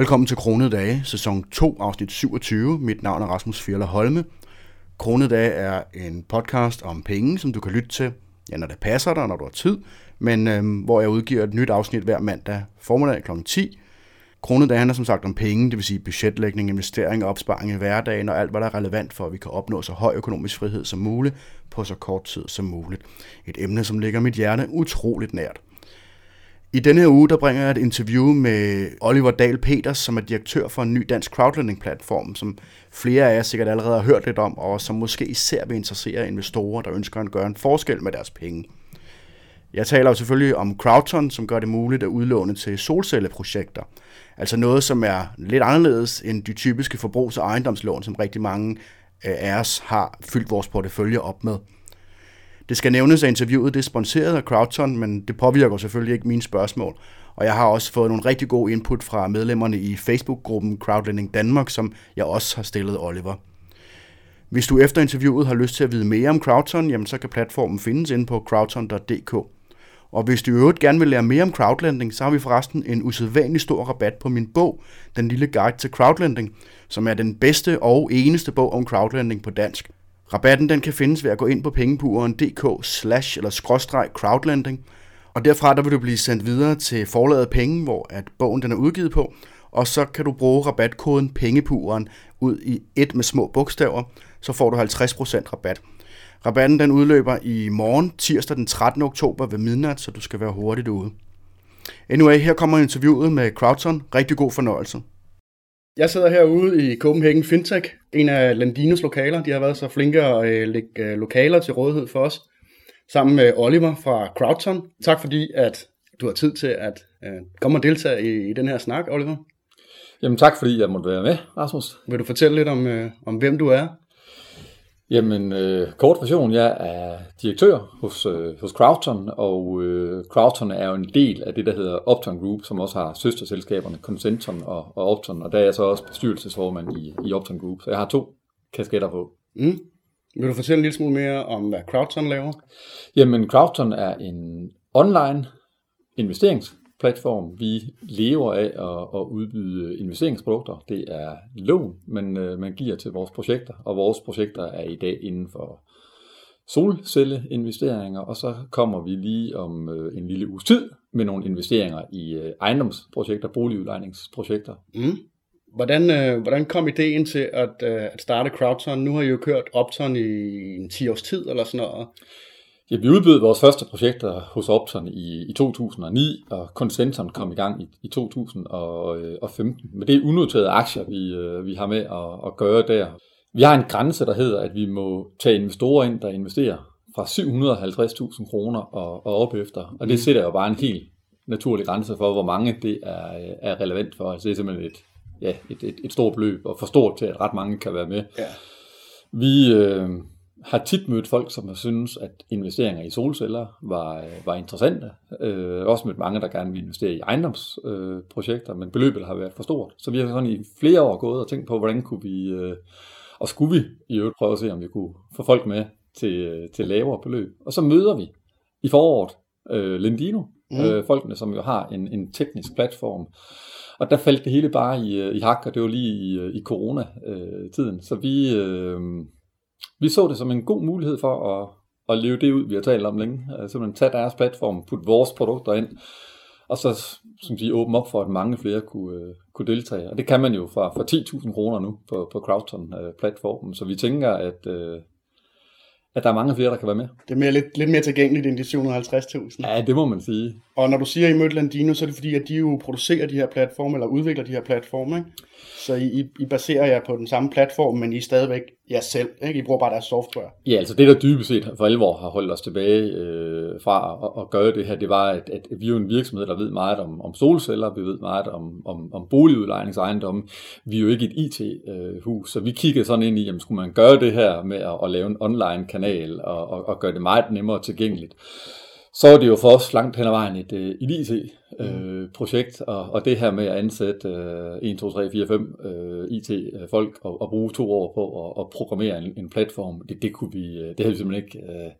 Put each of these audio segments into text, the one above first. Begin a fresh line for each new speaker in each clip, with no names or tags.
Velkommen til Kronede Dage, sæson 2, afsnit 27. Mit navn er Rasmus Fjerler Holme. Kronede Dage er en podcast om penge, som du kan lytte til, ja, når det passer dig, når du har tid, men øhm, hvor jeg udgiver et nyt afsnit hver mandag formiddag kl. 10. Kronede Dage handler som sagt om penge, det vil sige budgetlægning, investering og opsparing i hverdagen og alt, hvad der er relevant for, at vi kan opnå så høj økonomisk frihed som muligt på så kort tid som muligt. Et emne, som ligger mit hjerte utroligt nært. I denne her uge, der bringer jeg et interview med Oliver Dahl Peters, som er direktør for en ny dansk crowdlending-platform, som flere af jer sikkert allerede har hørt lidt om, og som måske især vil interessere investorer, der ønsker at gøre en forskel med deres penge. Jeg taler jo selvfølgelig om Crowdton, som gør det muligt at udlåne til solcelleprojekter. Altså noget, som er lidt anderledes end de typiske forbrugs- og ejendomslån, som rigtig mange øh, af os har fyldt vores portefølje op med. Det skal nævnes, at interviewet det er sponsoreret af Crowdton, men det påvirker selvfølgelig ikke mine spørgsmål. Og jeg har også fået nogle rigtig gode input fra medlemmerne i Facebook-gruppen Crowdlending Danmark, som jeg også har stillet Oliver. Hvis du efter interviewet har lyst til at vide mere om Crowdton, jamen så kan platformen findes inde på crowdton.dk. Og hvis du i øvrigt gerne vil lære mere om crowdlending, så har vi forresten en usædvanlig stor rabat på min bog, Den lille guide til crowdlending, som er den bedste og eneste bog om crowdlending på dansk. Rabatten den kan findes ved at gå ind på pengepuren.dk slash eller skråstreg crowdlending, og derfra der vil du blive sendt videre til forlaget penge, hvor at bogen den er udgivet på, og så kan du bruge rabatkoden pengepuren ud i et med små bogstaver, så får du 50% rabat. Rabatten den udløber i morgen, tirsdag den 13. oktober ved midnat, så du skal være hurtigt ude. Anyway, her kommer interviewet med Crowdson. Rigtig god fornøjelse. Jeg sidder herude i Copenhagen Fintech, en af Landinos lokaler. De har været så flinke at øh, lægge øh, lokaler til rådighed for os, sammen med Oliver fra Crowdton. Tak fordi, at du har tid til at øh, komme og deltage i, i den her snak, Oliver.
Jamen tak fordi jeg måtte være med, Rasmus.
Vil du fortælle lidt om, øh, om hvem du er?
Jamen, øh, kort version, jeg er direktør hos, øh, hos Crowdton, og øh, Crowdton er jo en del af det, der hedder Opton Group, som også har søsterselskaberne Concenton og, og Opton, og der er jeg så også bestyrelsesformand i, i Opton Group, så jeg har to kasketter på.
Mm. Vil du fortælle en lille smule mere om, hvad Crowdton laver?
Jamen, Crowdton er en online investerings platform. Vi lever af at, at udbyde investeringsprodukter. Det er lån, man, øh, man giver til vores projekter, og vores projekter er i dag inden for solcelleinvesteringer, og så kommer vi lige om øh, en lille uges tid med nogle investeringer i øh, ejendomsprojekter, boligudlejningsprojekter.
Mm. Hvordan, øh, hvordan kom ideen til at, øh, at starte Crowdson? Nu har I jo kørt Opton i en 10 års tid eller sådan noget.
Ja, vi udbød vores første projekter hos Opton i, i 2009, og Consenton kom i gang i, i 2015. Men det er unoterede aktier, vi, øh, vi har med at, at gøre der. Vi har en grænse, der hedder, at vi må tage investorer ind, der investerer fra 750.000 kroner og, og op efter. Og det mm. sætter jo bare en helt naturlig grænse for, hvor mange det er, er relevant for. Altså det er simpelthen et, ja, et, et, et stort beløb, og for stort til, at ret mange kan være med. Ja. Vi... Øh, har tit mødt folk, som har synes, at investeringer i solceller var, var interessante. Øh, også mødt mange, der gerne vil investere i ejendomsprojekter, øh, men beløbet har været for stort. Så vi har sådan i flere år gået og tænkt på, hvordan kunne vi, øh, og skulle vi i øvrigt prøve at se, om vi kunne få folk med til, til lavere beløb. Og så møder vi i foråret øh, Lendino, mm. øh, folkene, som jo har en, en teknisk platform. Og der faldt det hele bare i, øh, i hak, og det var lige i, øh, i corona-tiden. Så vi... Øh, vi så det som en god mulighed for at, at leve det ud, vi har talt om længe. Altså simpelthen tage deres platform, putte vores produkter ind, og så som sige, åbne op for, at mange flere kunne, uh, kunne deltage. Og det kan man jo fra, for 10.000 kroner nu på, på Crowdton-platformen. Så vi tænker, at, uh, at der er mange flere, der kan være med.
Det er mere, lidt, lidt mere tilgængeligt end de 750.000.
Ja, det må man sige.
Og når du siger, I mødte Landino, så er det fordi, at de jo producerer de her platforme, eller udvikler de her platforme, ikke? Så I, I baserer jer på den samme platform, men I er stadigvæk jer selv, ikke? I bruger bare deres software.
Ja, altså det, der dybest set for alvor har holdt os tilbage øh, fra at, at gøre det her, det var, at, at vi er jo en virksomhed, der ved meget om, om solceller, vi ved meget om, om, om boligudlejningsejendomme. Vi er jo ikke et IT-hus, så vi kiggede sådan ind i, jamen skulle man gøre det her med at, at lave en online-kanal og, og, og gøre det meget nemmere tilgængeligt så er det jo for os langt hen ad vejen et, et IT-projekt, øh, og, og det her med at ansætte øh, 1, 2, 3, 4, 5 øh, IT-folk og, og bruge to år på at, at programmere en, en platform, det, det, kunne vi, øh, det havde vi simpelthen ikke øh,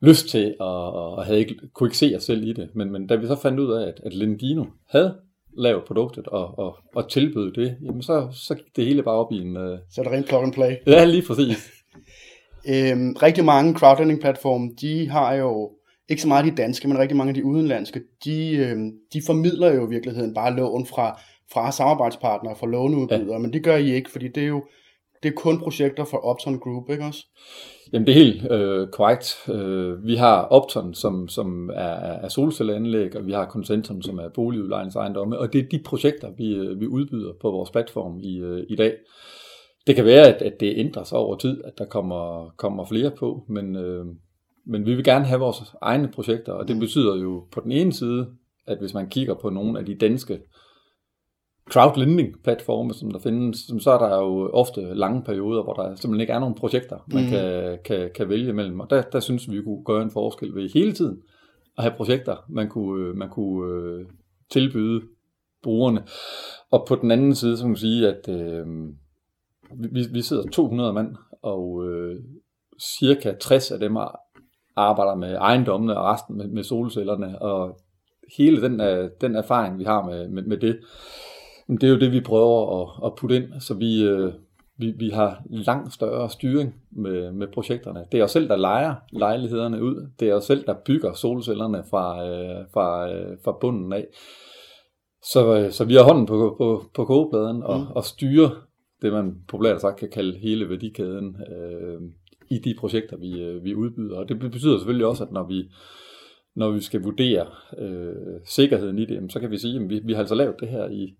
lyst til, og, og havde ikke, kunne ikke se os selv i det. Men, men da vi så fandt ud af, at, at Lendino havde lavet produktet og, og, og tilbyde det, jamen så, så gik det hele bare op i en... Uh...
Så er det rent plug and play.
Ja, lige præcis.
øhm, rigtig mange crowdlending-platforme, de har jo ikke så meget de danske, men rigtig mange af de udenlandske, de, øhm, de formidler jo i virkeligheden bare lån fra, fra samarbejdspartnere, fra låneudbydere, ja. men det gør I ikke, fordi det er jo det er kun projekter for Opton Group, ikke også?
Jamen det er helt øh, korrekt. Øh, vi har Opton, som, som er, er solcelleanlæg, og vi har Concentum, som er boligudlejningsejendomme, og det er de projekter, vi, øh, vi udbyder på vores platform i, øh, i dag. Det kan være, at, at det ændrer sig over tid, at der kommer, kommer flere på, men, øh, men vi vil gerne have vores egne projekter, og det mm. betyder jo på den ene side, at hvis man kigger på nogle af de danske crowdlending-platforme, som der findes, så er der jo ofte lange perioder, hvor der simpelthen ikke er nogen projekter, man mm. kan, kan, kan vælge mellem. Og der, der synes vi, vi kunne gøre en forskel ved hele tiden at have projekter, man kunne, man kunne øh, tilbyde brugerne. Og på den anden side, så kan man sige, at øh, vi, vi sidder 200 mand, og øh, cirka 60 af dem arbejder med ejendommene, og resten med, med solcellerne, og hele den, øh, den erfaring, vi har med, med, med det, det er jo det, vi prøver at, at putte ind, så vi, øh, vi, vi har langt større styring med, med projekterne. Det er os selv, der leger lejlighederne ud. Det er os selv, der bygger solcellerne fra, øh, fra, øh, fra bunden af. Så, øh, så vi har hånden på, på, på kogepladen og, mm. og styrer det, man populært sagt kan kalde hele værdikæden øh, i de projekter, vi, øh, vi udbyder. Og det betyder selvfølgelig også, at når vi, når vi skal vurdere øh, sikkerheden i det, så kan vi sige, at vi, vi har altså lavet det her i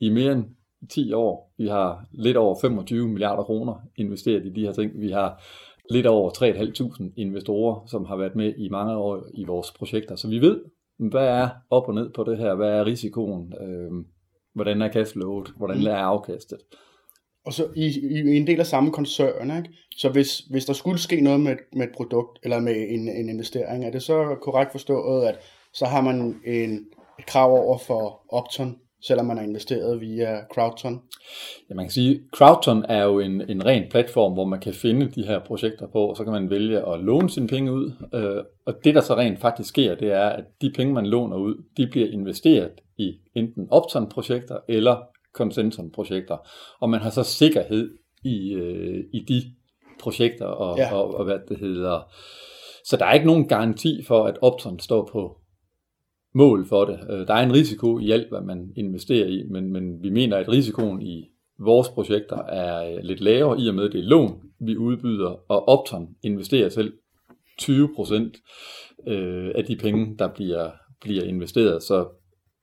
i mere end 10 år. Vi har lidt over 25 milliarder kroner investeret i de her ting. Vi har lidt over 3.500 investorer, som har været med i mange år i vores projekter. Så vi ved, hvad er op og ned på det her? Hvad er risikoen? Øh, hvordan er cashflowet? Hvordan mm. er afkastet?
Og så i, i en del af samme koncern, ikke? Så hvis, hvis der skulle ske noget med, med et produkt, eller med en, en investering, er det så korrekt forstået, at så har man en, et krav over for Opton, selvom man har investeret via Crowdton?
Ja, man kan sige, at Crowdton er jo en, en ren platform, hvor man kan finde de her projekter på, og så kan man vælge at låne sine penge ud. Øh, og det, der så rent faktisk sker, det er, at de penge, man låner ud, de bliver investeret i enten Opton-projekter eller Consentum-projekter. Og man har så sikkerhed i, øh, i de projekter, og, ja. og, og hvad det hedder. Så der er ikke nogen garanti for, at Opton står på mål for det. Øh, der er en risiko i alt, hvad man investerer i, men, men vi mener, at risikoen i vores projekter er øh, lidt lavere, i og med at det er lån, vi udbyder, og Opton investerer selv 20% øh, af de penge, der bliver, bliver investeret. Så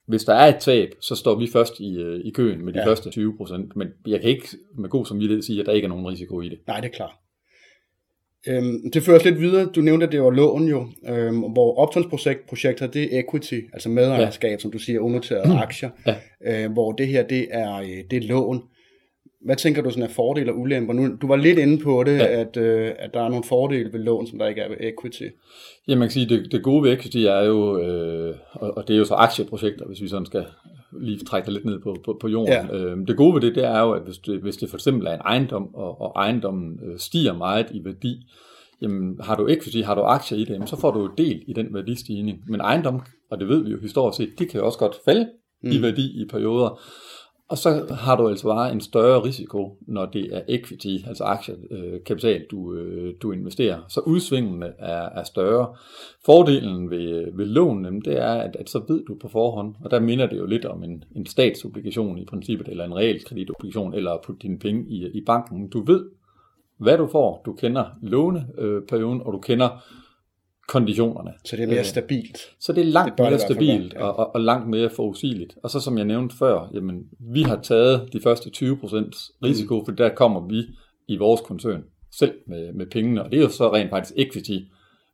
hvis der er et tab, så står vi først i, i køen med de ja. første 20% men jeg kan ikke med god samvittighed sige, at der ikke er nogen risiko i det.
Nej, det er klart. Øhm, det fører os lidt videre. Du nævnte, at det var lån jo, øhm, hvor Optons projekt, projekter, det er equity, altså medejerskab, ja. som du siger, unoterede aktier, ja. øh, hvor det her, det er, øh, det er lån. Hvad tænker du sådan af fordele og ulemper? Nu, du var lidt inde på det, ja. at, øh, at der er nogle fordele ved lån, som der ikke er ved equity.
Ja, man kan sige, det, det gode ved equity er jo, øh, og, og det er jo så aktieprojekter, hvis vi sådan skal lige trække det lidt ned på, på, på jorden. Ja. Øh, det gode ved det, det er jo, at hvis det, hvis det for eksempel er en ejendom, og, og ejendommen øh, stiger meget i værdi, jamen har du equity, har du aktier i det, jamen, så får du del i den værdistigning. Men ejendom, og det ved vi jo historisk set, det kan jo også godt falde mm. i værdi i perioder. Og så har du altså bare en større risiko, når det er equity, altså aktiekapital, øh, du, øh, du investerer. Så udsvingene er, er større. Fordelen ved, ved lån, det er, at, at så ved du på forhånd, og der minder det jo lidt om en, en statsobligation i princippet, eller en realkreditobligation, eller at putte dine penge i, i banken. Du ved, hvad du får, du kender låneperioden, øh, og du kender konditionerne.
Så det er mere øh, stabilt.
Så det er langt det mere stabilt ja. og, og, og langt mere forudsigeligt. Og så som jeg nævnte før, jamen, vi har taget de første 20% risiko, mm. for der kommer vi i vores koncern selv med, med pengene, og det er jo så rent faktisk equity,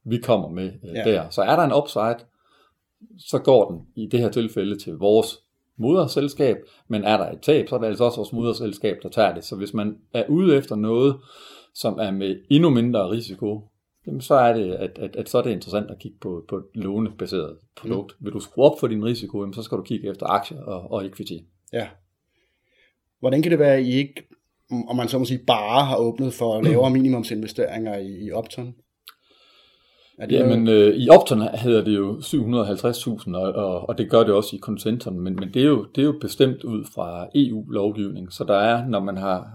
vi kommer med øh, ja. der. Så er der en upside, så går den i det her tilfælde til vores moderselskab, men er der et tab, så er det altså også vores moderselskab, der tager det. Så hvis man er ude efter noget, som er med endnu mindre risiko, jamen så er det, at, at, at så er det interessant at kigge på, på et lånebaseret produkt. Mm. Vil du skrue op for din risiko, jamen så skal du kigge efter aktier og, og equity.
Ja. Hvordan kan det være, at I ikke, om man så må sige, bare har åbnet for lavere minimumsinvesteringer i, i Opton?
Er det Jamen, øh, i Opton hedder det jo 750.000, og, og, og det gør det også i Concenton, men, men det, er jo, det er jo bestemt ud fra EU-lovgivning, så der er, når man har,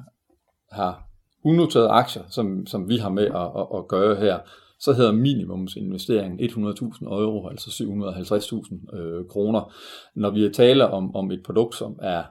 har unoterede aktier, som, som vi har med at, at, at gøre her, så hedder minimumsinvesteringen 100.000 euro, altså 750.000 øh, kroner. Når vi taler om, om et produkt, som er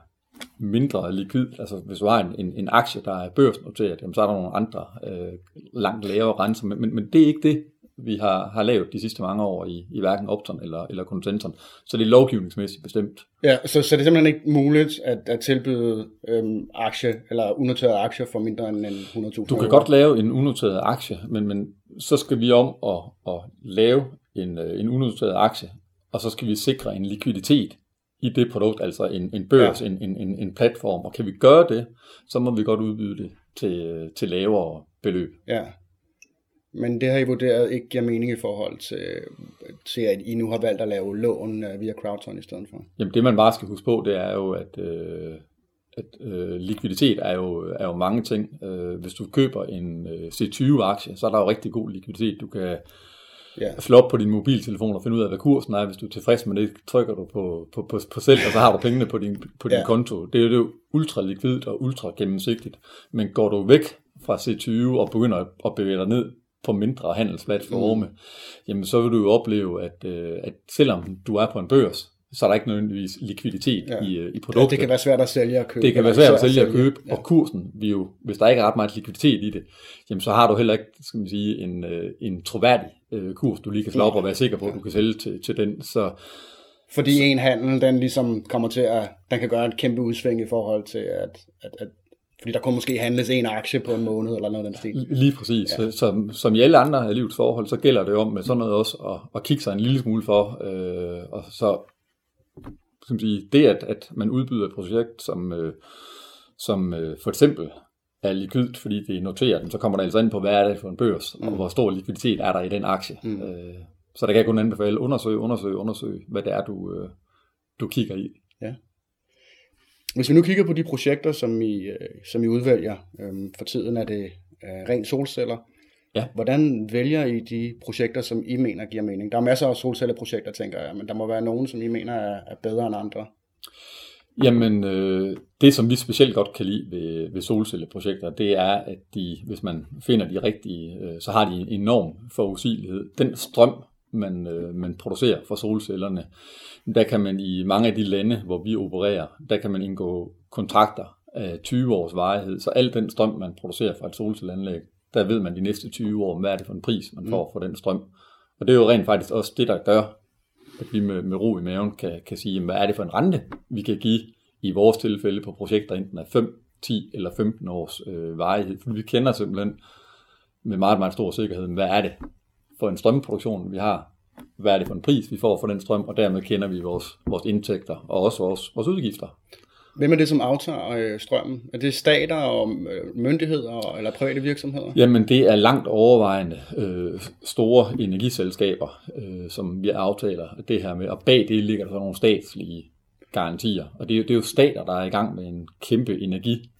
mindre likvid, altså hvis du har en, en, en aktie, der er børsnoteret, jamen, så er der nogle andre øh, langt lavere renser, men, men, men det er ikke det, vi har, har lavet de sidste mange år i, i hverken Opton eller, eller Consenton. Så det er lovgivningsmæssigt bestemt.
Ja, så, så det er simpelthen ikke muligt at, at tilbyde øhm, aktie eller unoterede aktier for mindre end 100.000
Du kan godt lave en unoteret aktie, men, men så skal vi om at, at lave en, øh, en unoteret aktie, og så skal vi sikre en likviditet i det produkt, altså en, en børs, ja. en, en, en platform. Og kan vi gøre det, så må vi godt udbyde det til, til lavere beløb.
Ja, men det har I vurderet ikke giver mening i forhold til, til at I nu har valgt at lave lån øh, via crowdfunding i stedet for?
Jamen det man bare skal huske på, det er jo, at, øh, at øh, likviditet er jo, er jo mange ting. Øh, hvis du køber en øh, C20-aktie, så er der jo rigtig god likviditet. Du kan yeah. slå op på din mobiltelefon og finde ud af, hvad kursen er. Hvis du er tilfreds med det, trykker du på, på, på, på selv, og så har du pengene på din, på din yeah. konto. Det er jo ultra likvidt og ultra gennemsigtigt. Men går du væk fra C20 og begynder at bevæge dig ned på mindre handelsplatforme, mm. jamen så vil du jo opleve, at, øh, at selvom du er på en børs, så er der ikke nødvendigvis likviditet ja. i, øh, i produktet. Ja,
det kan være svært at sælge og købe.
Det kan være svært at sælge og købe, ja. og kursen, vi jo, hvis der ikke er ret meget likviditet i det, jamen så har du heller ikke, skal man sige, en, øh, en troværdig øh, kurs, du lige kan slå op og være sikker på, at du kan sælge til, til den. Så,
fordi en handel, den ligesom kommer til at, den kan gøre et kæmpe udsving i forhold til, at, at, at fordi der kunne måske handles en aktie på en måned, eller noget af den stil.
Lige præcis. Ja. Som, som i alle andre af livets forhold, så gælder det om med sådan noget også at, at kigge sig en lille smule for. Øh, og så skal man sige, det, at, at man udbyder et projekt, som, øh, som øh, for eksempel er likvidt, fordi det er noteret, så kommer der altså ind på, hvad er det for en børs, mm. og hvor stor likviditet er der i den aktie. Mm. Øh, så der kan jeg kun anbefale, undersøge, undersøge, undersøge, hvad det er, du, øh, du kigger i.
Hvis vi nu kigger på de projekter, som I, øh, som I udvælger, øh, for tiden er det øh, ren solceller. Ja. Hvordan vælger I de projekter, som I mener giver mening? Der er masser af solcelleprojekter, tænker jeg, men der må være nogen, som I mener er, er bedre end andre.
Jamen, øh, det som vi specielt godt kan lide ved, ved solcelleprojekter, det er, at de, hvis man finder de rigtige, øh, så har de en enorm forudsigelighed. Den strøm, man, øh, man producerer fra solcellerne, der kan man i mange af de lande, hvor vi opererer, der kan man indgå kontrakter af 20 års varighed, så al den strøm, man producerer fra et solcelleanlæg, der ved man de næste 20 år, hvad er det for en pris, man får mm. for den strøm. Og det er jo rent faktisk også det, der gør, at vi med, med ro i maven kan, kan sige, hvad er det for en rente, vi kan give i vores tilfælde på projekter, enten af 5, 10 eller 15 års øh, varighed. For vi kender simpelthen med meget, meget stor sikkerhed, hvad er det for en strømproduktion, vi har, hvad er det for en pris, vi får for den strøm, og dermed kender vi vores, vores indtægter og også vores, vores udgifter.
Hvem er det, som aftager øh, strømmen? Er det stater og øh, myndigheder eller private virksomheder?
Jamen, det er langt overvejende øh, store energiselskaber, øh, som vi aftaler det her med. Og bag det ligger der så nogle statslige garantier. Og det er, det er jo stater, der er i gang med en kæmpe energi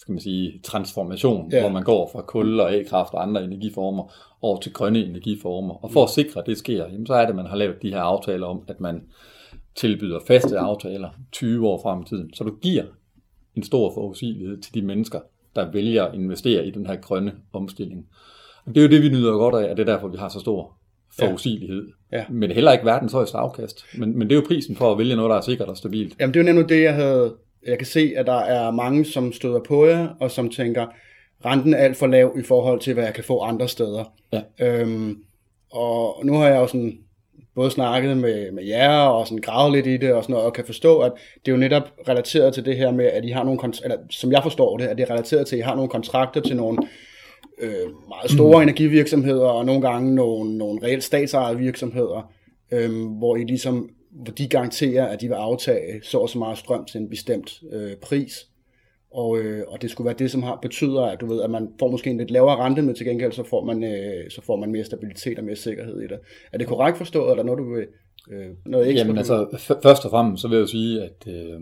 skal man sige, transformation, ja. hvor man går fra kul og A-kraft og andre energiformer over til grønne energiformer. Og for at sikre, at det sker, jamen, så er det, at man har lavet de her aftaler om, at man tilbyder faste aftaler 20 år frem i tiden. Så du giver en stor forudsigelighed til de mennesker, der vælger at investere i den her grønne omstilling. Og det er jo det, vi nyder godt af, og det er derfor, vi har så stor forudsigelighed. Ja. Ja. Men er heller ikke verdens højeste afkast. Men, men det er jo prisen for at vælge noget, der er sikkert og stabilt.
Jamen det er jo nemlig det, jeg havde... Jeg kan se, at der er mange, som støder på jer, og som tænker, renten er alt for lav i forhold til, hvad jeg kan få andre steder. Ja. Øhm, og nu har jeg jo sådan både snakket med, med jer og sådan gravet lidt i det og sådan noget, og kan forstå, at det er jo netop relateret til det her med, at I har nogle, eller som jeg forstår det, at det er relateret til, at I har nogle kontrakter til nogle øh, meget store mm. energivirksomheder, og nogle gange nogle, nogle reelt statsejede virksomheder, øh, hvor I ligesom, hvor de garanterer, at de vil aftage så og så meget strøm til en bestemt øh, pris. Og, øh, og det skulle være det, som har betyder, at du ved, at man får måske en lidt lavere rente, men til gengæld så får man, øh, så får man mere stabilitet og mere sikkerhed i det. Er det korrekt forstået, eller noget du vil, øh, noget
ekstra? Jamen altså, først og fremmest så vil jeg sige, at øh,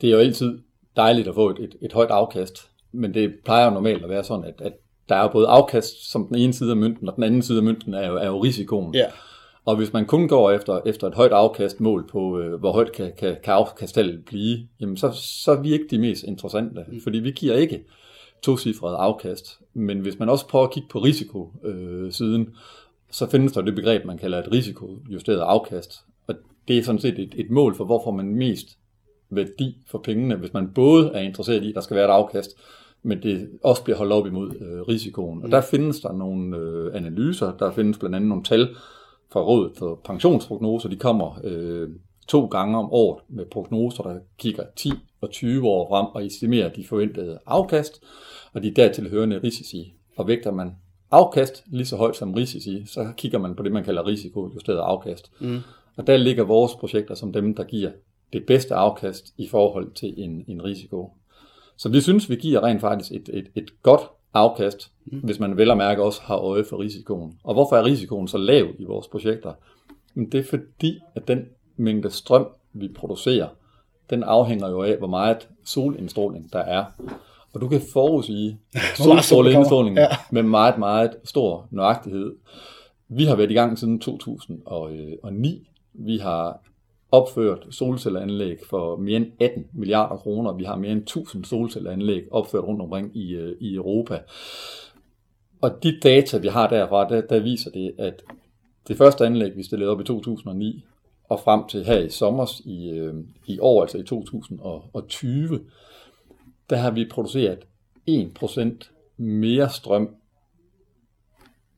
det er jo altid dejligt at få et, et, et højt afkast, men det plejer jo normalt at være sådan, at, at der er jo både afkast som den ene side af mønten, og den anden side af mønten er jo, er jo risikoen.
Ja.
Og hvis man kun går efter, efter et højt afkastmål på, øh, hvor højt kan, kan, kan afkasttallet blive, jamen så, så er vi ikke de mest interessante, mm. fordi vi giver ikke tocifret afkast. Men hvis man også prøver at kigge på risikosiden, øh, så findes der det begreb, man kalder et risikojusteret afkast. Og det er sådan set et, et mål for, hvor får man mest værdi for pengene, hvis man både er interesseret i, at der skal være et afkast, men det også bliver holdt op imod øh, risikoen. Og der findes der nogle øh, analyser, der findes blandt andet nogle tal fra Rådet for Pensionsprognoser, de kommer øh, to gange om året med prognoser, der kigger 10 og 20 år frem og estimerer de forventede afkast, og de dertil hørende risici. Og vægter man afkast lige så højt som risici, så kigger man på det, man kalder risikojusteret afkast. Mm. Og der ligger vores projekter som dem, der giver det bedste afkast i forhold til en, en risiko. Så vi synes, vi giver rent faktisk et, et, et godt afkast, mm. hvis man vel og mærke også har øje for risikoen. Og hvorfor er risikoen så lav i vores projekter? Men det er fordi, at den mængde strøm, vi producerer, den afhænger jo af, hvor meget solindstråling der er. Og du kan forudsige solstråleindstråling ja. med meget, meget stor nøjagtighed. Vi har været i gang siden 2009. Vi har opført solcelleanlæg for mere end 18 milliarder kroner. Vi har mere end 1000 solcelleanlæg opført rundt omkring i, øh, i Europa. Og de data, vi har derfra, der, der viser det, at det første anlæg, vi stillede op i 2009, og frem til her i sommer i, øh, i år, altså i 2020, der har vi produceret 1% mere strøm,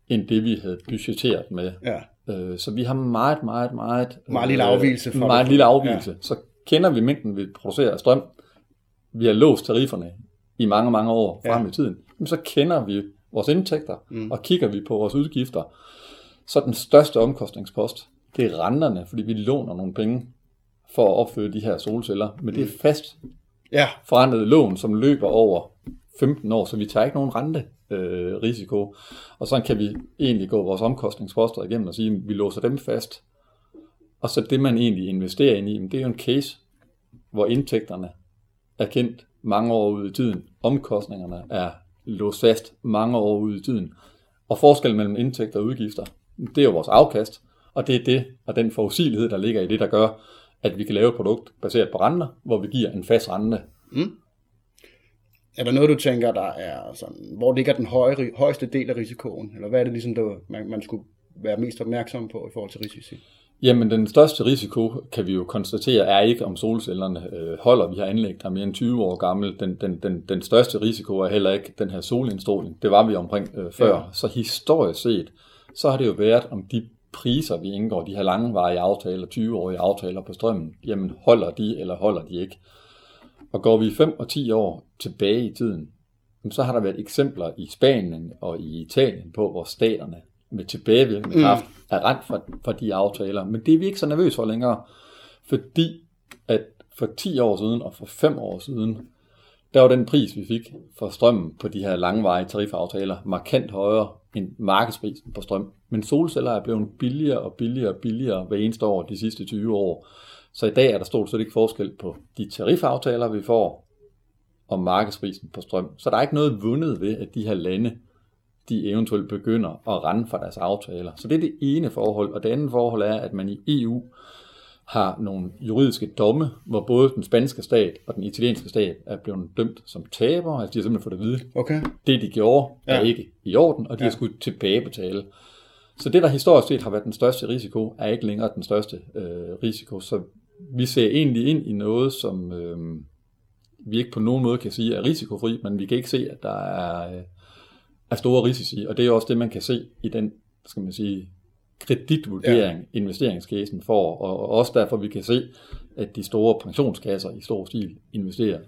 end det vi havde budgetteret med. Ja. Øh, så vi har meget, meget, meget...
Meget lille øh, afvielse.
For meget lille afvielse. Ja. Så kender vi mængden, vi producerer strøm. Vi har låst tarifferne i mange, mange år frem ja. i tiden. Så kender vi vores indtægter, mm. og kigger vi på vores udgifter. Så den største omkostningspost, det er renterne, fordi vi låner nogle penge for at opføre de her solceller. Men det er mm. fast ja. forrentet lån, som løber over 15 år, så vi tager ikke nogen rente øh, risiko. Og så kan vi egentlig gå vores omkostningsposter igennem og sige, at vi låser dem fast. Og så det, man egentlig investerer ind i, det er jo en case, hvor indtægterne er kendt mange år ude i tiden. Omkostningerne er låst fast mange år ude i tiden. Og forskellen mellem indtægter og udgifter, det er jo vores afkast. Og det er det, og den forudsigelighed, der ligger i det, der gør, at vi kan lave et produkt baseret på renter, hvor vi giver en fast rente. Mm.
Er der noget, du tænker, der er sådan, hvor ligger den høje, højeste del af risikoen? Eller hvad er det ligesom, der, man, man skulle være mest opmærksom på i forhold til risici?
Jamen, den største risiko, kan vi jo konstatere, er ikke, om solcellerne øh, holder. Vi har anlæg, der er mere end 20 år gammel. Den, den, den, den største risiko er heller ikke den her solindstråling. Det var vi omkring øh, før. Ja. Så historisk set, så har det jo været, om de priser, vi indgår, de her langvarige aftaler, 20-årige aftaler på strømmen, jamen holder de, eller holder de ikke? Og går vi 5 og 10 år tilbage i tiden, så har der været eksempler i Spanien og i Italien på, hvor staterne med tilbagevirkende mm. kraft er rent for, for de aftaler. Men det er vi ikke så nervøse for længere, fordi at for 10 år siden og for 5 år siden, der var den pris, vi fik for strømmen på de her langvarige tarifaftaler markant højere end markedsprisen på strøm. Men solceller er blevet billigere og billigere og billigere hver eneste år de sidste 20 år. Så i dag er der stort set ikke forskel på de tarifaftaler, vi får, og markedsprisen på strøm. Så der er ikke noget vundet ved, at de her lande, de eventuelt begynder at rende fra deres aftaler. Så det er det ene forhold. Og det andet forhold er, at man i EU har nogle juridiske domme, hvor både den spanske stat og den italienske stat er blevet dømt som taber. Altså de har simpelthen fået at vide,
okay.
det de gjorde ja. er ikke i orden, og de ja. har skulle tilbagebetale. Så det, der historisk set har været den største risiko, er ikke længere den største øh, risiko. Så vi ser egentlig ind i noget, som øh, vi ikke på nogen måde kan sige er risikofri, men vi kan ikke se, at der er, øh, er store risici. Og det er også det, man kan se i den, skal man sige, kreditvurdering, ja. investeringscasen får, og også derfor vi kan se, at de store pensionskasser i stor stil investerer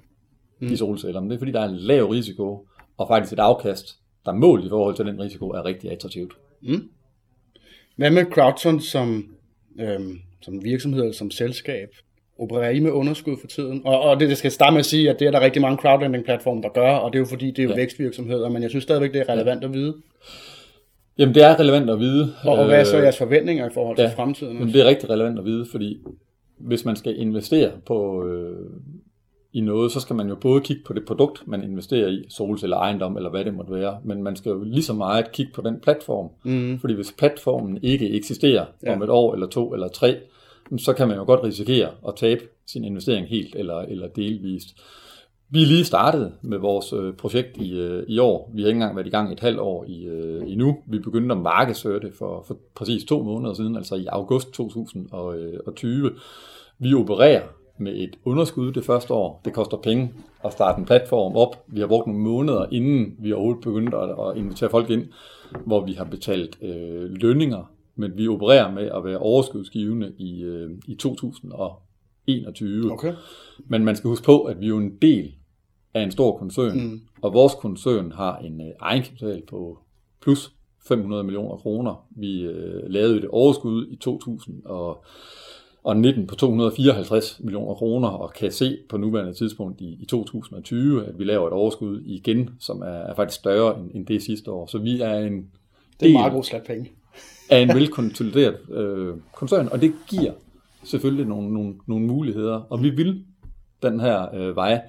mm. i solceller. Men det er fordi, der er en lav risiko, og faktisk et afkast, der mål i forhold til den risiko, er rigtig attraktivt. Mm.
Hvad med Crowdson som, øhm, som virksomhed som selskab? Opererer I med underskud for tiden? Og, og det, det skal starte med at sige, at det er der rigtig mange crowdlending-platforme, der gør, og det er jo fordi, det er jo ja. vækstvirksomheder, men jeg synes stadigvæk, det er relevant at vide.
Jamen, det er relevant at vide.
Og, og hvad er så jeres forventninger i forhold til ja, fremtiden?
Jamen, det er rigtig relevant at vide, fordi hvis man skal investere på, øh, i noget, så skal man jo både kigge på det produkt, man investerer i, solceller, ejendom eller hvad det måtte være, men man skal jo lige så meget kigge på den platform. Mm. Fordi hvis platformen ikke eksisterer ja. om et år eller to eller tre, så kan man jo godt risikere at tabe sin investering helt eller, eller delvist. Vi er lige startet med vores øh, projekt i, øh, i år. Vi har ikke engang været i gang et halvt år i, øh, endnu. Vi begyndte at markedsføre det for, for præcis to måneder siden, altså i august 2020. Øh, vi opererer med et underskud det første år. Det koster penge at starte en platform op. Vi har brugt nogle måneder, inden vi overhovedet begyndte at, at invitere folk ind, hvor vi har betalt øh, lønninger, men vi opererer med at være overskudsgivende i, øh, i 2021.
Okay.
Men man skal huske på, at vi er jo en del af en stor koncern, mm. og vores koncern har en øh, egenkapital på plus 500 millioner kroner. Vi øh, lavede et overskud i 2000 og og 19 på 254 millioner kroner, og kan se på nuværende tidspunkt i, i 2020, at vi laver et overskud igen, som er, er faktisk større end, end det sidste år. Så vi er en
det er meget god slat penge
af en velkonsolideret øh, koncern, og det giver selvfølgelig nogle, nogle, nogle muligheder, og vi vil den her øh, vej.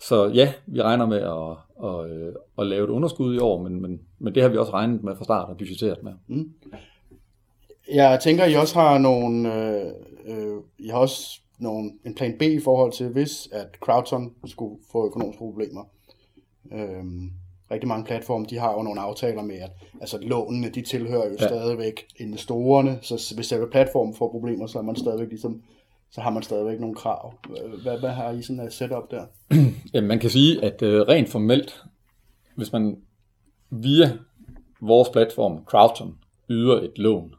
Så ja, vi regner med at, at, at, at lave et underskud i år, men, men, men det har vi også regnet med fra start og budgetteret med. Mm.
Jeg tænker, I også har nogle, øh, øh, I har også nogle, en plan B i forhold til, hvis at Crowdson skulle få økonomiske problemer. Øh, rigtig mange platforme, de har jo nogle aftaler med, at altså, lånene, de tilhører jo ja. stadigvæk investorerne, så hvis selve platformen får problemer, så er man stadigvæk ligesom, så har man stadigvæk nogle krav. Hvad, hvad har I sådan et setup der?
Jamen, man kan sige, at øh, rent formelt, hvis man via vores platform, Crowdson, yder et lån,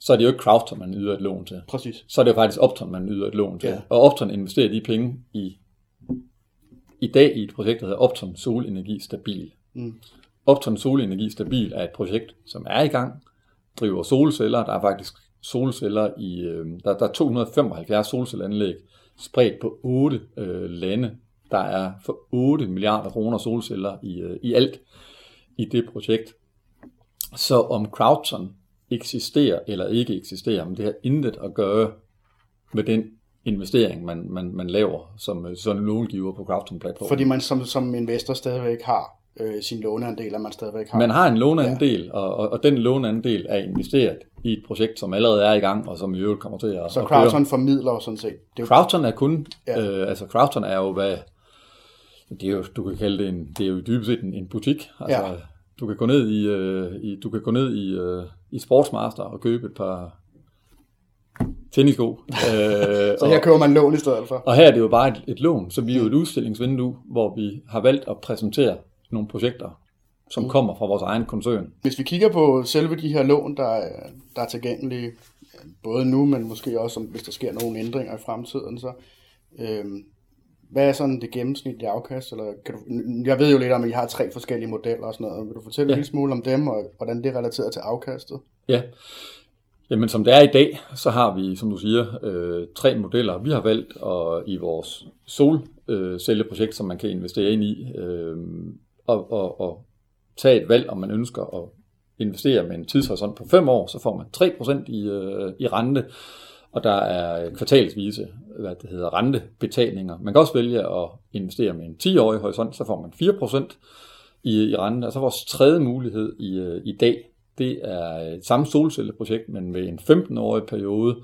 så er det jo ikke Crowdton, man yder et lån til.
Præcis.
Så er det jo faktisk Opton, man yder et lån til. Ja. Og Opton investerer de penge i, i dag i et projekt, der hedder Opton Solenergi Stabil. Mm. Opton Solenergi Stabil er et projekt, som er i gang, driver solceller. Der er faktisk solceller i, øh, der, der er 275 solcelleranlæg spredt på otte øh, lande. Der er for 8 milliarder kroner solceller i, øh, i alt i det projekt. Så om Crowdson eksisterer eller ikke eksisterer, men det har intet at gøre med den investering, man, man, man laver som sådan en långiver på crowdfunding-platformen.
Fordi man som, som investor stadigvæk har øh, sin låneandel, at man stadigvæk har...
Man har en låneandel, ja. og, og, og den låneandel er investeret i et projekt, som allerede er i gang, og som i øvrigt kommer til at
Så Crowdfund formidler sådan set?
Det er Crowdfund er kun... Ja. Øh, altså Crowdfund er jo, hvad... Det er jo, du kan kalde det en, det er jo dybest set en, en butik. Altså, ja. Du kan gå ned i, øh, i du kan gå ned i, øh, i Sportsmaster og købe et par tennisko. øh,
så her køber man lån i stedet for.
Og her er det jo bare et, et lån, så vi er jo et udstillingsvindue, hvor vi har valgt at præsentere nogle projekter, som mm. kommer fra vores egen koncern.
Hvis vi kigger på selve de her lån, der, er, der er tilgængelige, både nu, men måske også, hvis der sker nogle ændringer i fremtiden, så øh, hvad er sådan det gennemsnitlige afkast? Eller kan du, jeg ved jo lidt om, at I har tre forskellige modeller og sådan noget. Vil du fortælle ja. lidt smule om dem, og hvordan det er relateret til afkastet?
Ja, Jamen som det er i dag, så har vi, som du siger, øh, tre modeller. Vi har valgt at, i vores solcelleprojekt, som man kan investere ind i, øh, og, og, og tage et valg, om man ønsker at investere med en tidshorisont på 5 år, så får man 3% i, øh, i rente og der er kvartalsvise hvad det hedder, rentebetalinger. Man kan også vælge at investere med en 10-årig horisont, så får man 4% i, i rente. Og så vores tredje mulighed i, øh, i dag, det er et samme solcelleprojekt, men med en 15-årig periode,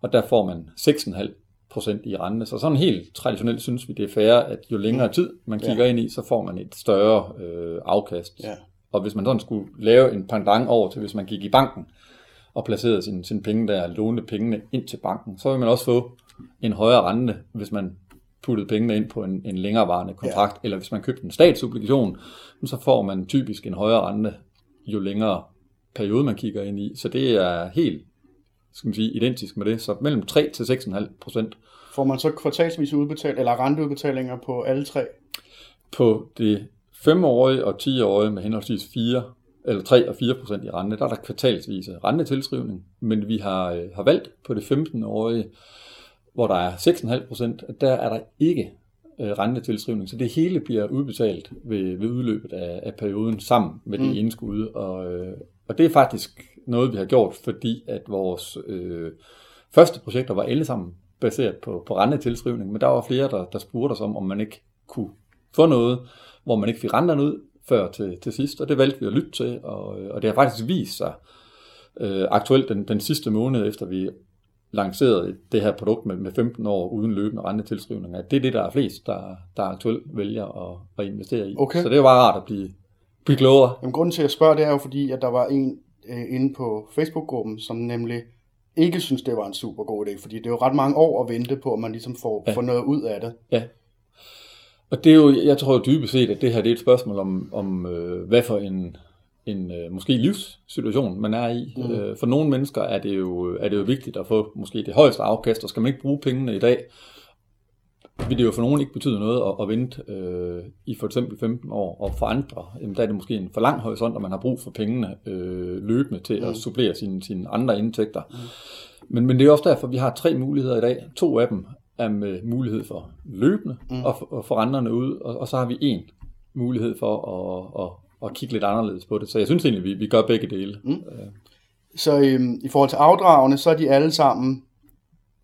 og der får man 6,5% i rente. Så sådan helt traditionelt synes vi, det er fair, at jo længere tid man kigger ja. ind i, så får man et større øh, afkast. Ja. Og hvis man sådan skulle lave en pendant over til, hvis man gik i banken, og placerede sine, sin penge der, lånte pengene ind til banken, så vil man også få en højere rente, hvis man puttede pengene ind på en, en længerevarende kontrakt, ja. eller hvis man købte en statsobligation, så får man typisk en højere rente, jo længere periode man kigger ind i. Så det er helt skal man sige, identisk med det. Så mellem 3 til 6,5 procent.
Får man så kvartalsvis udbetalt, eller renteudbetalinger på alle tre?
På det 5-årige og 10-årige med henholdsvis 4 eller 3 og 4 procent i rente, der er der kvartalsvise rentetilskrivning, men vi har, øh, har valgt på det 15-årige, hvor der er 6,5 procent, der er der ikke øh, rentetilskrivning, så det hele bliver udbetalt ved, ved udløbet af, af perioden sammen med mm. det indskud, og, øh, og det er faktisk noget, vi har gjort, fordi at vores øh, første projekter var alle sammen baseret på, på rentetilskrivning, men der var flere, der, der spurgte os om, om man ikke kunne få noget, hvor man ikke fik renterne ud før til, til sidst, og det valgte vi at lytte til, og, og det har faktisk vist sig øh, aktuelt den, den sidste måned, efter vi lancerede det her produkt med, med 15 år uden løbende rentetilskrivninger, at det er det, der er flest, der, der aktuelt vælger at, at investere i.
Okay.
Så det er bare rart at blive, blive klogere.
Jamen, grunden til at jeg spørger, det er jo fordi, at der var en øh, inde på Facebook-gruppen, som nemlig ikke synes, det var en super god idé, fordi det er jo ret mange år at vente på, at man ligesom får, ja. får noget ud af det.
Ja. Og det er jo, jeg tror jo dybest set, at det her det er et spørgsmål om, om øh, hvad for en, en øh, måske livssituation, man er i. Mm. Øh, for nogle mennesker er det, jo, er det jo vigtigt at få måske det højeste afkast, og skal man ikke bruge pengene i dag, vil det jo for nogen ikke betyde noget at, at vente øh, i for eksempel 15 år, og for andre, jamen, der er det måske en for lang horisont, og man har brug for pengene øh, løbende til mm. at supplere sine, sine andre indtægter. Mm. Men, men det er også derfor, at vi har tre muligheder i dag. To af dem er med mulighed for løbende mm. og, for, og for renterne ud, og, og så har vi en mulighed for at, at, at kigge lidt anderledes på det. Så jeg synes egentlig, vi, vi gør begge dele. Mm.
Så øhm, i forhold til afdragene, så er de alle sammen,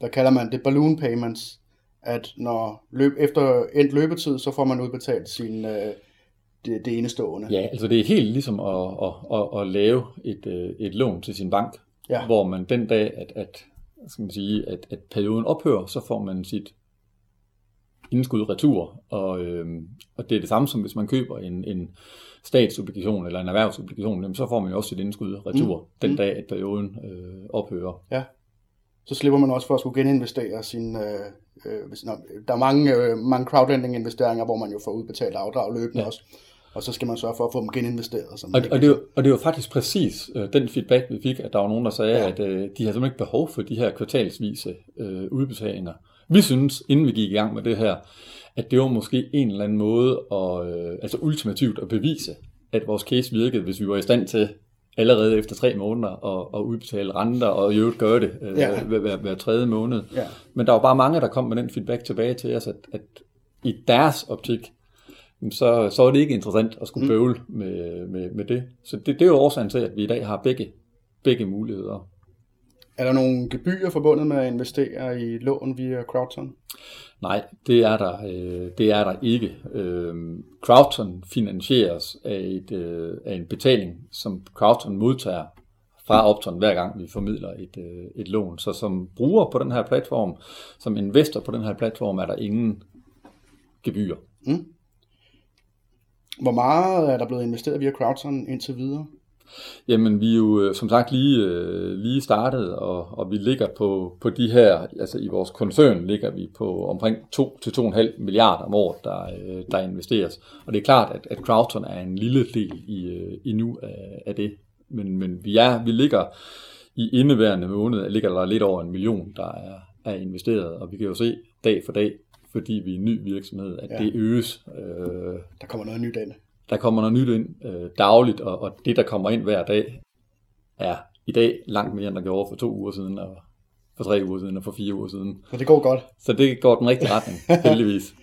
der kalder man det balloon payments, at når løb, efter endt løbetid, så får man udbetalt sin, øh, det, det enestående.
Ja, altså det er helt ligesom at, at, at, at lave et, øh, et lån til sin bank, ja. hvor man den dag, at, at, skal man sige, at, at perioden ophører, så får man sit indskud retur, og, øh, og det er det samme som hvis man køber en, en statsobligation eller en erhvervsobligation, jamen, så får man jo også sit indskud retur mm. den mm. dag, at perioden øh, ophører.
Ja, så slipper man også for at skulle geninvestere sin... Øh, øh, hvis, når, der er mange, øh, mange crowdlending-investeringer, hvor man jo får udbetalt afdrag løbende ja. også. Og så skal man sørge for at få dem geninvesteret. Så
og, og, det var, og det var faktisk præcis øh, den feedback, vi fik, at der var nogen, der sagde, ja. at øh, de har simpelthen ikke behov for de her kvartalsvise øh, udbetalinger. Vi synes, inden vi gik i gang med det her, at det var måske en eller anden måde, at, øh, altså ultimativt at bevise, at vores case virkede, hvis vi var i stand til allerede efter tre måneder og, og udbetale renter, og i øvrigt gøre det øh, ja. hver, hver, hver tredje måned. Ja. Men der var bare mange, der kom med den feedback tilbage til os, at, at i deres optik, så, så er det ikke interessant at skulle mm. bøvle mm. med, med, med det. Så det, det er jo årsagen til, at vi i dag har begge, begge muligheder.
Er der nogle gebyrer forbundet med at investere i lån via Crowdson?
Nej, det er der, øh, det er der ikke. Øh, Crowdson finansieres af, et, øh, af en betaling, som Crowdson modtager fra Opton hver gang vi formidler et, øh, et lån. Så som bruger på den her platform, som investor på den her platform, er der ingen gebyr. Mm.
Hvor meget er der blevet investeret via Crowdson indtil videre?
Jamen, vi er jo øh, som sagt lige, øh, lige startet, og, og vi ligger på, på de her, altså i vores koncern ligger vi på omkring 2-2,5 milliarder om året, der, øh, der investeres. Og det er klart, at, at Crowdton er en lille del i, i nu af, af det. Men, men vi, er, vi ligger i indeværende måned, ligger der lidt over en million, der er, er investeret, og vi kan jo se dag for dag, fordi vi er en ny virksomhed, at ja. det øges.
Øh, der kommer noget nyt ind
der kommer noget nyt ind øh, dagligt, og, og det, der kommer ind hver dag, er i dag langt mere, end der gjorde for to uger siden, og for tre uger siden, og for fire uger siden.
Så det går godt.
Så det går den rigtige retning, heldigvis.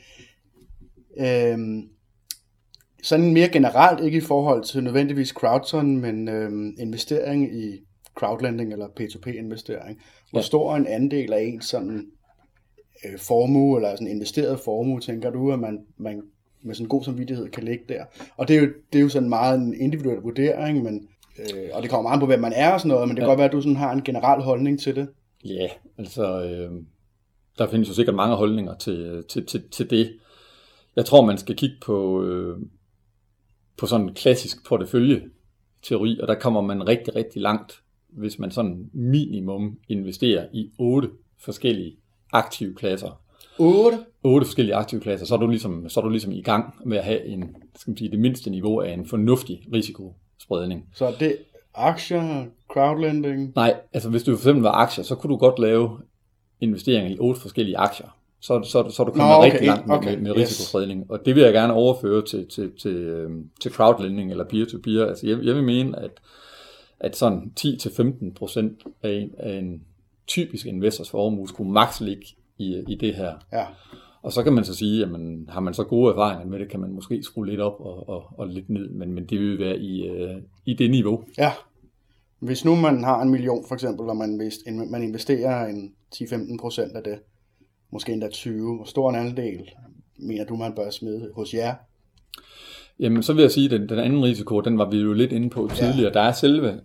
øhm, sådan mere generelt, ikke i forhold til nødvendigvis crowdson, men øhm, investering i crowdlending eller P2P-investering. Hvor ja. stor en andel af en sådan øh, formue, eller sådan investeret formue, tænker du, at man, man med sådan en god samvittighed kan ligge der. Og det er jo, det er jo sådan meget en individuel vurdering, men, øh, og det kommer meget på, hvem man er og sådan noget, men det kan ja. godt være, at du sådan har en generel holdning til det.
Ja, altså, øh, der findes jo sikkert mange holdninger til, til, til, til det. Jeg tror, man skal kigge på, øh, på sådan en klassisk portefølje-teori, og der kommer man rigtig, rigtig langt, hvis man sådan minimum investerer i otte forskellige aktive klasser.
8?
8 forskellige aktive klasser, så er du ligesom, så er du ligesom i gang med at have en, skal man sige, det mindste niveau af en fornuftig risikospredning.
Så er det aktier, crowdlending?
Nej, altså hvis du for eksempel var aktier, så kunne du godt lave investeringer i otte forskellige aktier. Så, så, så er du kommet Nå, okay, rigtig langt okay, med, med risikospredning. Yes. Og det vil jeg gerne overføre til, til, til, øhm, til crowdlending eller peer-to-peer. Altså jeg, jeg vil mene, at, at sådan 10-15% af en, af en typisk investors formue skulle maks ligge i, i det her. Ja. Og så kan man så sige, jamen har man så gode erfaringer med det, kan man måske skrue lidt op og, og, og lidt ned, men, men det vil være i, øh, i det niveau.
Ja. Hvis nu man har en million for eksempel, og man, man investerer en 10-15 procent af det, måske endda 20. Hvor stor en andel mener du, man bør smide hos jer?
Jamen, så vil jeg sige, at den, den anden risiko, den var vi jo lidt inde på tidligere. Ja. Der er selve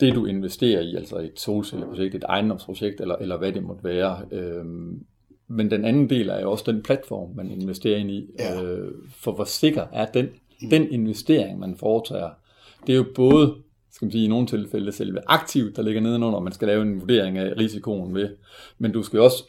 det, du investerer i, altså et solcelleprojekt, et ejendomsprojekt, eller, eller hvad det måtte være. Øhm, men den anden del er jo også den platform, man investerer ind i. Ja. Øh, for hvor sikker er den, mm. den investering, man foretager? Det er jo både skal man sige, i nogle tilfælde selve aktivt, der ligger nedenunder, man skal lave en vurdering af risikoen ved, men du skal også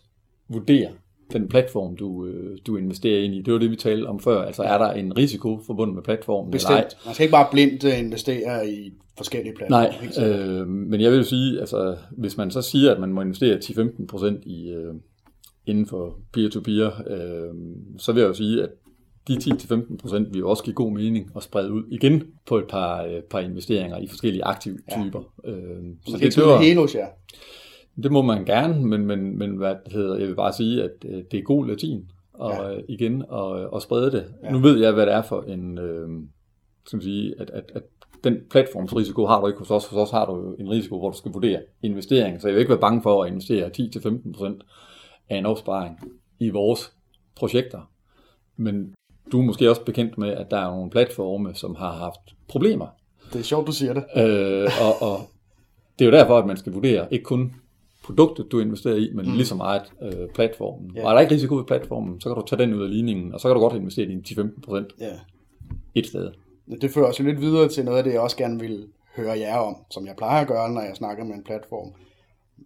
vurdere den platform, du, øh, du investerer ind i. Det var det, vi talte om før. Altså, er der en risiko forbundet med platformen?
Bestemt. Eller ej? Man skal ikke bare blindt øh, investere i forskellige platforme.
Nej, øh, men jeg vil sige, altså, hvis man så siger, at man må investere 10-15% i, øh, inden for peer-to-peer, øh, så vil jeg jo sige, at de 10-15% vil jo også give god mening at sprede ud igen på et par, øh, par investeringer i forskellige aktive typer.
Ja. Øh, så det, det hele hos jer.
Det må man gerne, men, men, men hvad det hedder, jeg vil bare sige, at øh, det er god latin og ja. Øh, igen og, og sprede det. Ja. Nu ved jeg, hvad det er for en, øh, skal sige, at, at, at den platformsrisiko har du ikke hos os. Hos os har du jo en risiko, hvor du skal vurdere investering. Så jeg vil ikke være bange for at investere 10-15% af en opsparing i vores projekter. Men du er måske også bekendt med, at der er nogle platforme, som har haft problemer.
Det er sjovt, du siger det.
Øh, og, og det er jo derfor, at man skal vurdere ikke kun produktet, du investerer i, men mm. lige så meget øh, platformen. Yeah. Og er der ikke risiko ved platformen, så kan du tage den ud af ligningen, og så kan du godt investere i 10-15 procent yeah. et sted.
Det fører os jo lidt videre til noget af det, jeg også gerne vil høre jer om, som jeg plejer at gøre, når jeg snakker med en platform.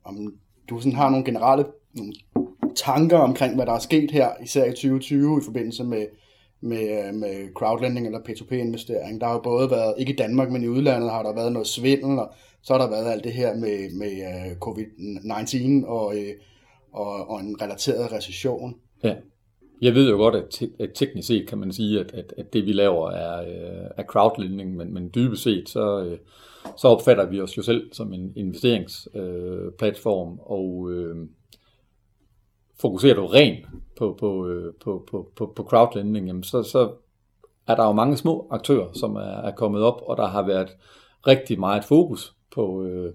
Om du sådan har nogle generelle nogle tanker omkring, hvad der er sket her, især i 2020, i forbindelse med, med, øh, med crowdlending eller P2P-investering. Der har jo både været, ikke i Danmark, men i udlandet har der været noget svindel, og så har der været alt det her med, med øh, covid-19 og, øh, og, og en relateret recession.
Ja. Jeg ved jo godt, at, te- at teknisk set kan man sige, at, at, at det vi laver er, er crowdlending, men, men dybest set så, så opfatter vi os jo selv som en investeringsplatform, øh, og øh, fokuserer du rent på, på, uh, på, på, på, på crowdlending, jamen så, så er der jo mange små aktører, som er, er kommet op, og der har været rigtig meget fokus på, øh,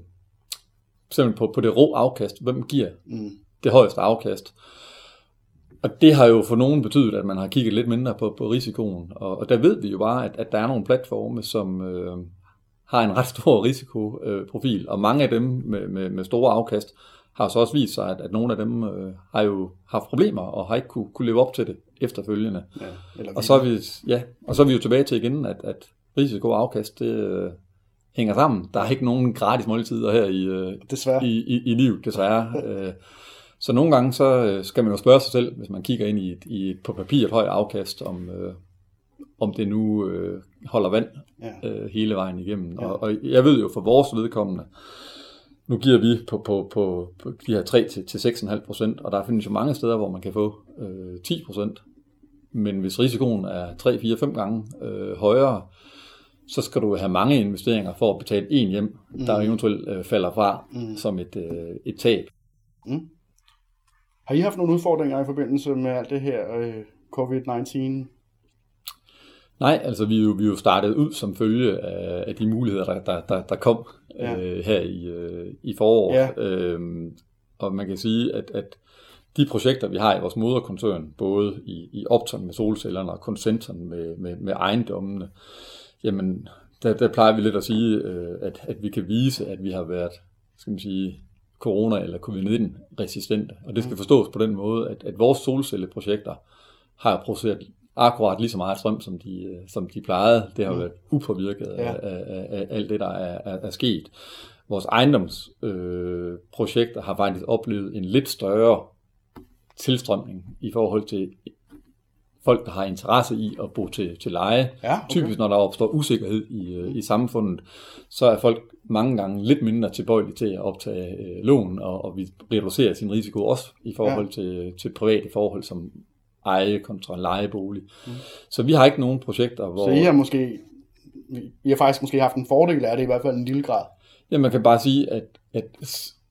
simpelthen på, på det rå afkast. Hvem giver mm. det højeste afkast? Og det har jo for nogen betydet, at man har kigget lidt mindre på, på risikoen. Og, og der ved vi jo bare, at, at der er nogle platforme, som øh, har en ret stor risikoprofil. Øh, og mange af dem med, med, med store afkast har så også vist sig, at, at nogle af dem øh, har jo haft problemer og har ikke kunne, kunne leve op til det efterfølgende. Ja, og, så er vi, ja, og så er vi jo tilbage til igen, at, at risiko og afkast, det, øh, hænger sammen. Der er ikke nogen gratis måltider her i, øh, desværre. i, i, i livet, desværre. Øh, så nogle gange så øh, skal man jo spørge sig selv, hvis man kigger ind i et, i et på papir et højt afkast, om, øh, om det nu øh, holder vand ja. øh, hele vejen igennem. Ja. Og, og jeg ved jo for vores vedkommende, nu giver vi på, på, på, på de her 3 til, til 6,5 procent, og der findes jo mange steder, hvor man kan få øh, 10 procent. Men hvis risikoen er 3, 4, 5 gange øh, højere, så skal du have mange investeringer for at betale en hjem, mm. der eventuelt øh, falder fra mm. som et, øh, et tab. Mm.
Har I haft nogle udfordringer i forbindelse med alt det her øh, COVID-19?
Nej, altså vi er jo, vi er jo startet ud som følge af, af de muligheder, der, der, der, der kom ja. øh, her i, øh, i foråret. Ja. Øhm, og man kan sige, at, at de projekter, vi har i vores moderkoncern, både i, i Opton med solcellerne og koncentrerne med, med, med ejendommene, Jamen, der, der plejer vi lidt at sige, øh, at, at vi kan vise, at vi har været, skal man sige, corona- eller covid-19-resistente. Og det skal mm. forstås på den måde, at, at vores solcelleprojekter har produceret akkurat lige så meget strøm, som de, øh, som de plejede. Det har mm. været upåvirket ja. af, af, af alt det, der er, er, er sket. Vores ejendomsprojekter øh, har faktisk oplevet en lidt større tilstrømning i forhold til folk, der har interesse i at bo til, til leje. Ja, okay. Typisk når der opstår usikkerhed i, øh, i samfundet, så er folk mange gange lidt mindre tilbøjelige til at optage øh, lån, og, og vi reducerer sin risiko også i forhold ja. til, til private forhold som eje kontra lejebolig. Mm. Så vi har ikke nogen projekter, hvor...
Så I har måske, I har faktisk måske haft en fordel af det, i hvert fald en lille grad.
Ja, man kan bare sige, at, at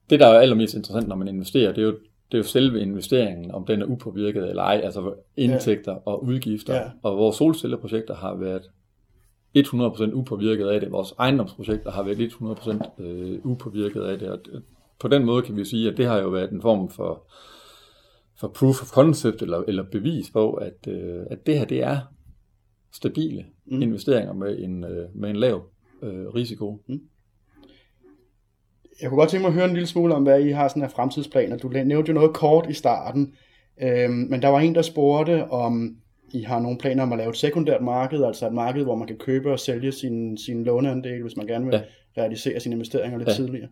det, der er allermest interessant, når man investerer, det er jo det er jo selve investeringen, om den er upåvirket eller ej, altså indtægter ja. og udgifter. Ja. Og vores solcelleprojekter har været 100% upåvirket af det. Vores ejendomsprojekter har været 100% øh, upåvirket af det. Og på den måde kan vi sige, at det har jo været en form for for proof of concept eller, eller bevis på, at, øh, at det her det er stabile mm. investeringer med en, øh, med en lav øh, risiko. Mm.
Jeg kunne godt tænke mig at høre en lille smule om, hvad I har sådan af fremtidsplaner. Du nævnte jo noget kort i starten, øhm, men der var en, der spurgte, om I har nogle planer om at lave et sekundært marked, altså et marked, hvor man kan købe og sælge sin, sin låneandel, hvis man gerne vil ja. realisere sine investeringer lidt ja. tidligere.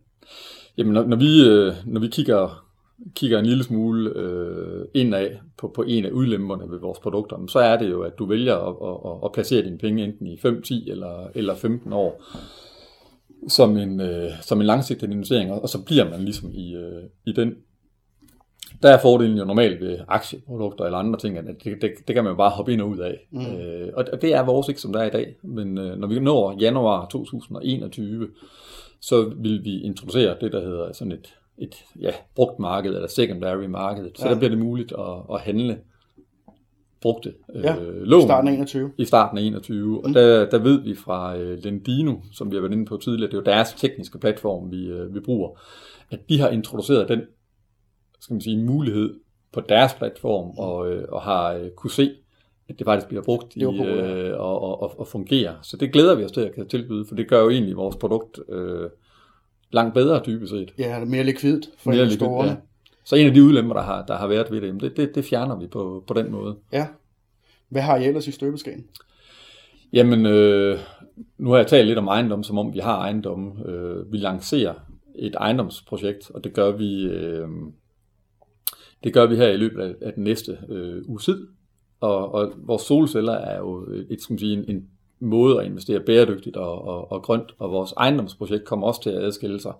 Jamen, når, når, vi, øh, når vi kigger, kigger en lille smule øh, indad på, på en af udlemperne ved vores produkter, så er det jo, at du vælger at, at, at placere dine penge enten i 5, 10 eller, eller 15 år som en, øh, som en langsigtet investering, og så bliver man ligesom i, øh, i den. Der er fordelen jo normalt ved aktieprodukter eller andre ting, at det, det, det kan man jo bare hoppe ind og ud af. Mm. Øh, og det er vores ikke, som der er i dag. Men øh, når vi når januar 2021, så vil vi introducere det, der hedder sådan et, et ja, brugt marked, eller secondary marked. Så ja. der bliver det muligt at, at handle brugte øh, ja, lån.
i starten af 21.
I starten af 21. Mm. Og der, der ved vi fra øh, Lendino, som vi har været inde på tidligere, det er jo deres tekniske platform, vi, øh, vi bruger, at de har introduceret den skal man sige, mulighed på deres platform, mm. og, øh, og har øh, kunne se, at det faktisk bliver brugt i, øh, og, og, og, og fungerer. Så det glæder vi os til at kan tilbyde, for det gør jo egentlig vores produkt øh, langt bedre dybest set.
Ja, er mere likvidt for mere investorerne. Likvid, ja.
Så en af de ulemper, der har, der har været ved det, det, det, det fjerner vi på, på den måde.
Ja. Hvad har I ellers i støbeskeen?
Jamen, øh, nu har jeg talt lidt om ejendom, som om vi har ejendom. Øh, vi lancerer et ejendomsprojekt, og det gør vi, øh, det gør vi her i løbet af, af den næste øh, uge tid. Og, og vores solceller er jo et, skal man sige, en, en måde at investere bæredygtigt og, og, og grønt, og vores ejendomsprojekt kommer også til at adskille sig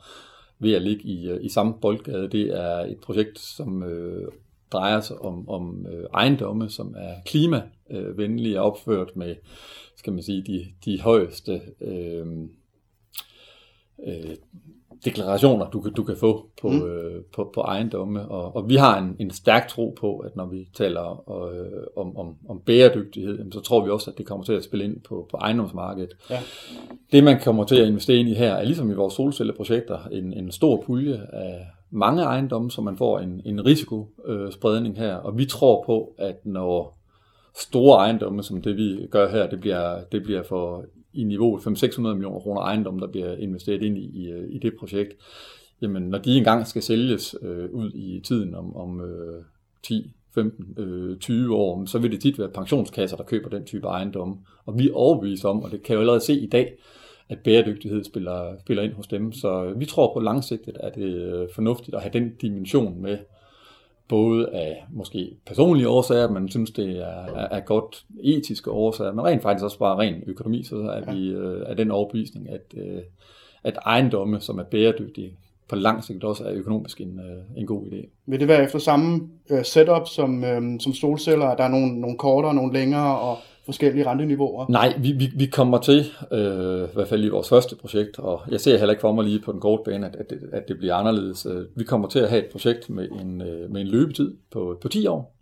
ved at ligge i, øh, i samme boldgade. Det er et projekt, som øh, drejer sig om, om øh, ejendomme, som er klimavenlige øh, og opført med, skal man sige, de, de højeste øh, øh, deklarationer, du kan, du kan få på, mm. øh, på, på ejendomme. Og, og vi har en, en stærk tro på, at når vi taler øh, om, om, om bæredygtighed, så tror vi også, at det kommer til at spille ind på, på ejendomsmarkedet. Ja. Det, man kommer til at investere ind i her, er ligesom i vores solcelleprojekter, en, en stor pulje af mange ejendomme, så man får en, en risikospredning her. Og vi tror på, at når store ejendomme, som det vi gør her, det bliver, det bliver for i niveauet 500-600 millioner kroner ejendom, der bliver investeret ind i, i, øh, i det projekt, jamen når de engang skal sælges øh, ud i tiden om, om øh, 10, 15, øh, 20 år, så vil det tit være pensionskasser, der køber den type ejendom. Og vi er overbevist om, og det kan jeg jo allerede se i dag, at bæredygtighed spiller, spiller ind hos dem. Så øh, vi tror på langsigtet, at det er fornuftigt at have den dimension med, både af måske personlige årsager, man synes, det er, er, er godt etiske årsager, men rent faktisk også bare ren økonomi, så er vi øh, af den overbevisning, at, øh, at ejendomme, som er bæredygtige, på lang sigt også er økonomisk en, øh, en god idé.
Vil det være efter samme øh, setup som, øh, som solceller? Der er nogle, nogle kortere, nogle længere, og forskellige renteniveauer?
Nej, vi, vi, vi kommer til, øh, i hvert fald i vores første projekt, og jeg ser heller ikke for mig lige på den korte bane, at, at, at det bliver anderledes. Øh, vi kommer til at have et projekt med en, øh, med en løbetid på, på 10 år,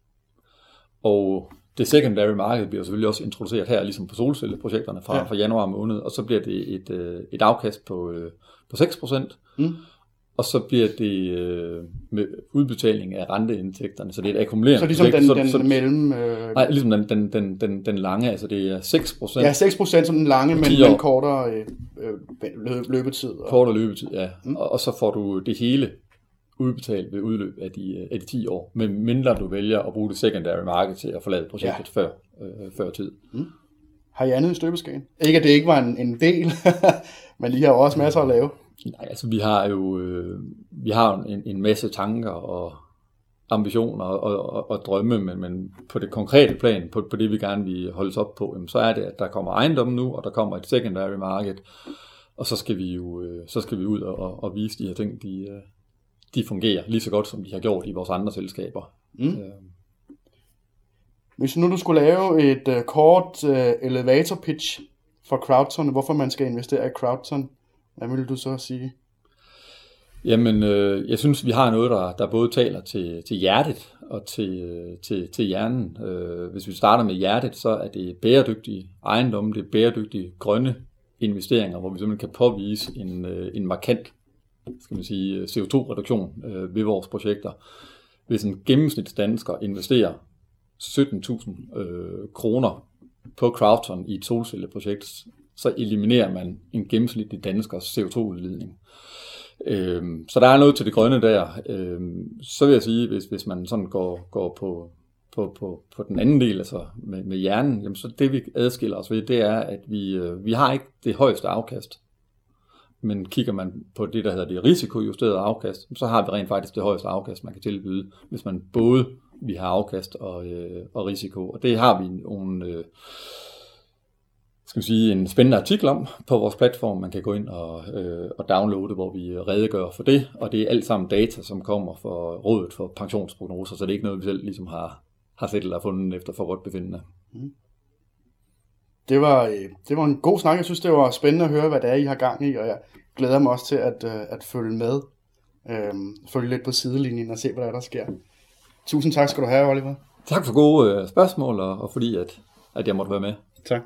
og det secondary market bliver selvfølgelig også introduceret her, ligesom på solcelleprojekterne fra, ja. fra januar måned, og så bliver det et, øh, et afkast på, på 6%. Mm og så bliver det øh, med udbetaling af renteindtægterne, så det er et akkumulerende
Så ligesom den, så, den så, mellem...
Øh... Nej, ligesom den, den, den, den, den lange, altså det er 6%.
Ja, 6% som den lange, men en kortere øh, øh løbetid.
Og... Kortere løbetid, ja. Mm. Og, og så får du det hele udbetalt ved udløb af de, øh, af de 10 år, men mindre du vælger at bruge det secondary market til at forlade projektet ja. før, øh, før tid. Mm.
Har I andet i støbeskæen? Ikke at det ikke var en, en del, men I har også masser at lave.
Nej, altså vi har jo øh, vi har en, en masse tanker og ambitioner og, og, og drømme, men, men på det konkrete plan, på, på det vi gerne vil holdes op på, jamen, så er det, at der kommer ejendom nu, og der kommer et secondary market, og så skal vi jo øh, så skal vi ud og, og, og vise de her ting, de, øh, de fungerer lige så godt, som de har gjort i vores andre selskaber. Mm. Øh.
Hvis nu du skulle lave et uh, kort uh, elevator pitch for Crowdson, hvorfor man skal investere i Crowdson, hvad vil du så sige?
Jamen, øh, jeg synes, vi har noget, der, der både taler til, til hjertet og til, øh, til, til hjernen. Øh, hvis vi starter med hjertet, så er det bæredygtige ejendomme, det er bæredygtige grønne investeringer, hvor vi simpelthen kan påvise en, øh, en markant skal man sige, CO2-reduktion øh, ved vores projekter. hvis en gennemsnitsdansker investerer 17.000 øh, kroner på crowdfund i et solcelleprojekt, så eliminerer man en gennemsnitlig danskers CO2-udledning. Øhm, så der er noget til det grønne der. Øhm, så vil jeg sige, hvis, hvis man sådan går, går på, på, på, på den anden del, altså med, med hjernen, jamen så det vi adskiller os ved, det er, at vi, øh, vi har ikke det højeste afkast. Men kigger man på det, der hedder det risikojusterede afkast, så har vi rent faktisk det højeste afkast, man kan tilbyde, hvis man både vi har afkast og, øh, og risiko. Og det har vi nogle, øh, skal vi sige, en spændende artikel om på vores platform. Man kan gå ind og, øh, og downloade, hvor vi redegør for det. Og det er alt sammen data, som kommer fra Rådet for Pensionsprognoser, så det er ikke noget, vi selv ligesom har, har set eller fundet efter for godt befindende. Mm.
Det var, øh, det var en god snak. Jeg synes, det var spændende at høre, hvad det er, I har gang i, og jeg glæder mig også til at, øh, at følge med. Øhm, følge lidt på sidelinjen og se, hvad der, er, der sker. Tusind tak skal du have, Oliver.
Tak for gode øh, spørgsmål, og, og fordi at, at jeg måtte være med.
Tak.